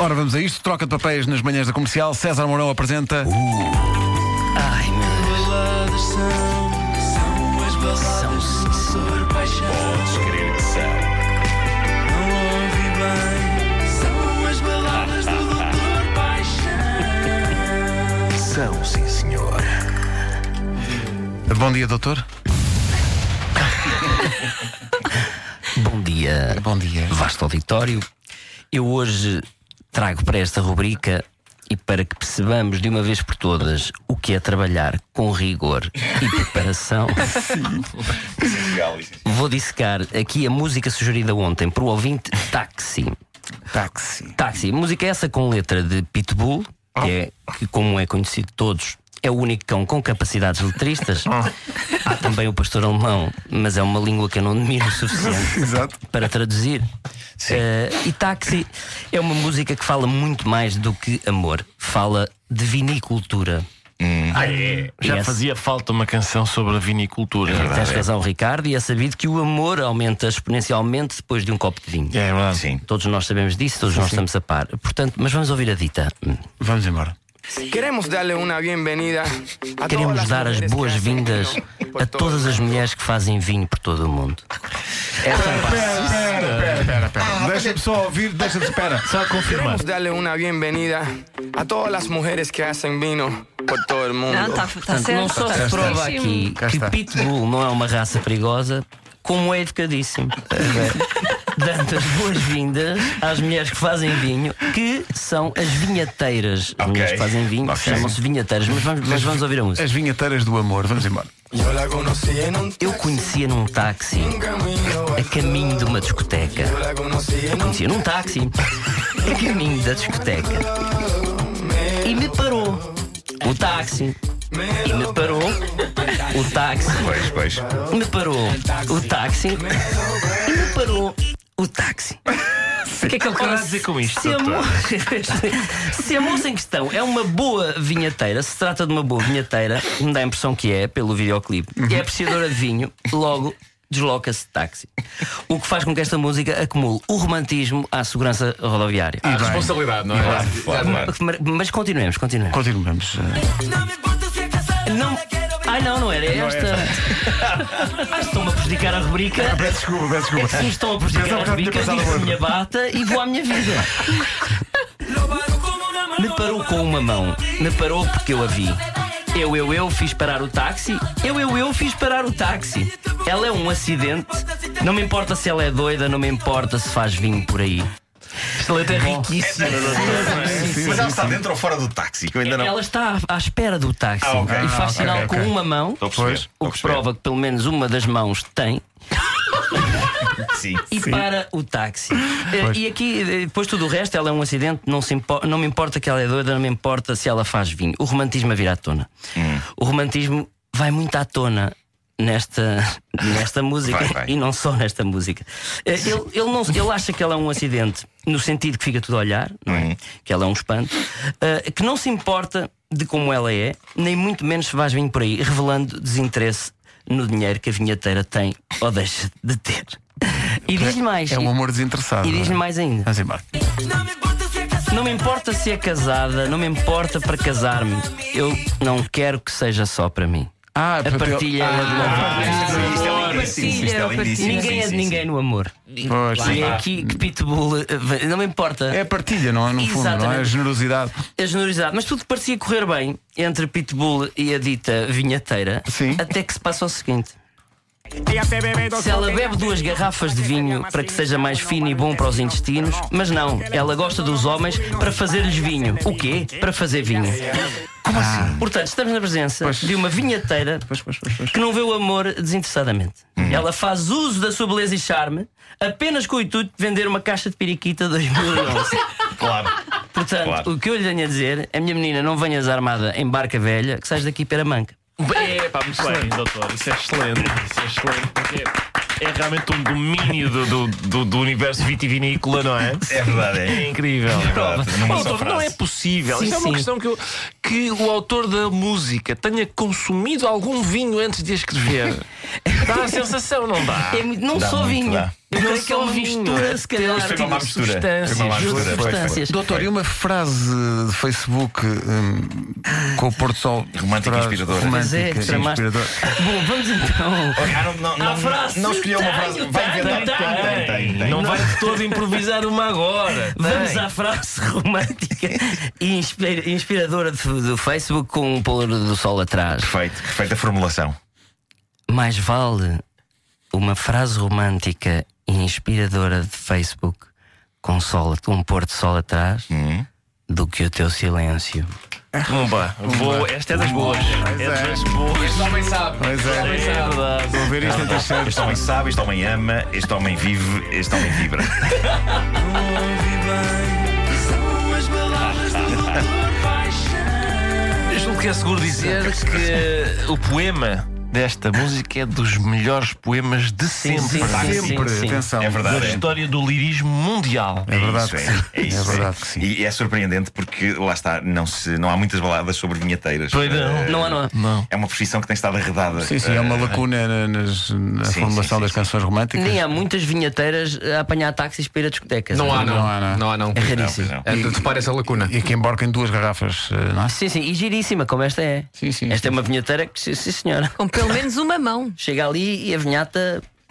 Ora, vamos a isto. Troca de papéis nas manhãs da comercial. César Mourão apresenta. Ai, meu Baladas são, são as baladas São, doutor Paixão. Podes crer que são. Não ouvi bem, são as baladas do doutor Paixão. São, sim, senhor. Bom dia, doutor. Bom dia. Bom dia. Vasto auditório. Eu hoje trago para esta rubrica e para que percebamos de uma vez por todas o que é trabalhar com rigor e preparação, vou dissecar aqui a música sugerida ontem por o ouvinte Táxi. Táxi. Táxi, música essa com letra de Pitbull, que é, que como é conhecido de todos, é o único cão com capacidades letristas. Há também o pastor alemão, mas é uma língua que eu não domino o suficiente Exato. para traduzir. Eh, e Táxi é uma música que fala muito mais do que amor. Fala de vinicultura. Ah, é? Já Yes. fazia falta uma canção sobre a vinicultura. Tens razão, Ricardo, e é sabido que o amor aumenta exponencialmente depois de um copo de vinho. É verdade. Sim. Todos nós sabemos disso, todos nós estamos a par. Portanto, mas vamos ouvir a dita. Vamos embora. Queremos darle una bienvenida a Queremos todas dar as boas-vindas a todas as mulheres que fazem vinho por todo o mundo. Essa é a Pera, pera, pera, pera. Deixa-me só ouvir, deixa-me. Espera. Só confirmar. Queremos darle una bienvenida a todas las mujeres que hacen vino por todo el mundo. Não, está tá Portanto, certo. não só tá se prova certíssimo. aqui que. Pitbull não é uma raça perigosa, como é educadíssimo. Dando as boas-vindas às mulheres que fazem vinho, que são as vinhateiras. As mulheres que fazem vinho Ok. chamam-se vinhateiras, mas vamos, mas vamos ouvir a música. As vinheteiras do amor. Vamos embora. Eu conhecia num táxi a caminho de uma discoteca. Un Conhecia num táxi a caminho da discoteca. E me parou o táxi. E me parou o táxi. Pois, pois. Me parou o táxi. E me parou o táxi. O que é que ele quer dizer com isto? Se a, doutor? mo... se a moça em questão é uma boa vinheteira, se trata de uma boa vinheteira, me dá a impressão que é, pelo videoclipe, e é apreciadora de vinho, logo desloca-se de táxi. O que faz com que esta música acumule o romantismo à segurança rodoviária. A responsabilidade, não é? Claro, claro. Mas- continuemos, continuemos. Continuamos. Não. Ai não, não era esta. Ah, estão-me a prejudicar a rubrica. Peço desculpa, peço desculpa. Sim, estão a prejudicar Pensava a rubrica, digo a minha bata e vou à minha vida. Me parou com uma mão. Me parou porque eu a vi. Eu, eu, eu fiz parar o táxi. Eu, eu, eu fiz parar o táxi. Ela é um acidente. Não me importa se ela é doida, não me importa se faz vinho por aí. Esta letra é riquíssima. Mas ela está dentro ou fora do táxi? Que eu ainda não. Ela está à espera do táxi Ah, ok. e faz Ah, ok, sinal ok. com uma mão, Estou a perceber. Pois, estou o que perceber. prova que pelo menos uma das mãos tem, Sim. e para o táxi. Eh, E aqui, eh, depois tudo o resto, ela é um acidente, não, se impo- não me importa que ela é doida, não me importa se ela faz vinho. O romantismo a vir à tona. Hum. O romantismo vai muito à tona. Nesta, nesta música Vai, vai. e não só nesta música. Eh, Ele, ele, não, ele acha que ela é um acidente no sentido que fica tudo a olhar, não é? Uhum. que ela é um espanto, eh, que não se importa de como ela é, nem muito menos se vais vir por aí, revelando desinteresse no dinheiro que a vinheteira tem ou deixa de ter. E diz-lhe mais. É um amor desinteressado. E é? mais ainda. Vamos embora. Não me importa se é casada, não me importa para casar-me. Eu não quero que seja só para mim. Ah, A partilha é de louvar. Isto é. Isto é lindíssimo. Ninguém Sim, é de sim, ninguém sim. no amor. Pois, E é aqui que Pitbull. eh, Não me importa. É a partilha, não é? No fundo, não é? A generosidade. a generosidade. Mas tudo parecia correr bem entre Pitbull e a dita vinheteira. Sim. Até que se passa o seguinte. Se ela bebe duas garrafas de vinho para que seja mais fino e bom para os intestinos, mas não, ela gosta dos homens para fazer-lhes vinho. O quê? Para fazer vinho. Como assim? Portanto, estamos na presença de uma vinheteira Pois, pois, pois, pois. que não vê o amor desinteressadamente. Ela faz uso da sua beleza e charme apenas com o intuito de vender uma caixa de periquita 2011. Claro. Portanto, Claro. o que eu lhe tenho a dizer é: minha menina, não venhas armada em barca velha, que sais daqui para a manca. É, pá, muito bem, doutor. Isso é excelente. Isso é excelente. Porque é realmente um domínio do, do, do, do universo vitivinícola, não é? É verdade, É é. incrível. verdade, Oh, só doutor, não é possível. Sim, Isto é uma questão que eu, que o autor da música tenha consumido algum vinho antes de a escrever. Dá a sensação, não dá? É não Dá só muito, vinho. dá. Eu creio que é uma mistura, é se calhar. Foi uma mistura. substâncias. Uma mistura. Substâncias. Doutor, e uma frase de Facebook hum, com o Porto Sol Romântica e inspiradora. É, Romântica e tramaste. inspiradora. Bom, vamos então. Ah, não, não, não, frase. não escolheu uma frase. Tenho, Vai tenho, inventar. Não vai de todo improvisar uma agora. Vamos à frase romântica e inspira- inspiradora do, do Facebook com o pôr do sol atrás. Perfeito, perfeita formulação. Mais vale uma frase romântica e inspiradora de Facebook com, sol, com pôr de sol atrás do que o teu silêncio. Pumba. Vou, esta é das boas. É das boas. Pois é, É verdade. vou ver isto terceiro. Este homem sabe, este homem ama, este homem vive, este homem vibra. Não ouvi bem. São as palavras do Dr. Julgo que é seguro dizer que o poema desta música é dos melhores poemas de sempre. sim, sim. Sempre, sim. atenção. É Da verdade. é. história do lirismo mundial. É verdade isso, que é, sim. é isso, É verdade que sim. E é surpreendente porque lá está, não, se, não há muitas baladas sobre vinheteiras. Pois não. Eh, Não há, não há. Não. É uma profissão que tem estado arredada. Sim, sim, é uma Eh, lacuna na, nas- na sim, formulação sim, das canções românticas. Nem há muitas vinheteiras a apanhar táxis para ir a discotecas. Não há, não. Não há, não. Não há, não. É não, raríssimo. pois não. É, Repara essa lacuna. E que embarca em duas garrafas, eh, não é? Sim, sim, e giríssima, como esta é. Sim, sim, Esta é uma vinheteira que, sim senhora. Pelo menos uma mão. Chega ali e a vinhata.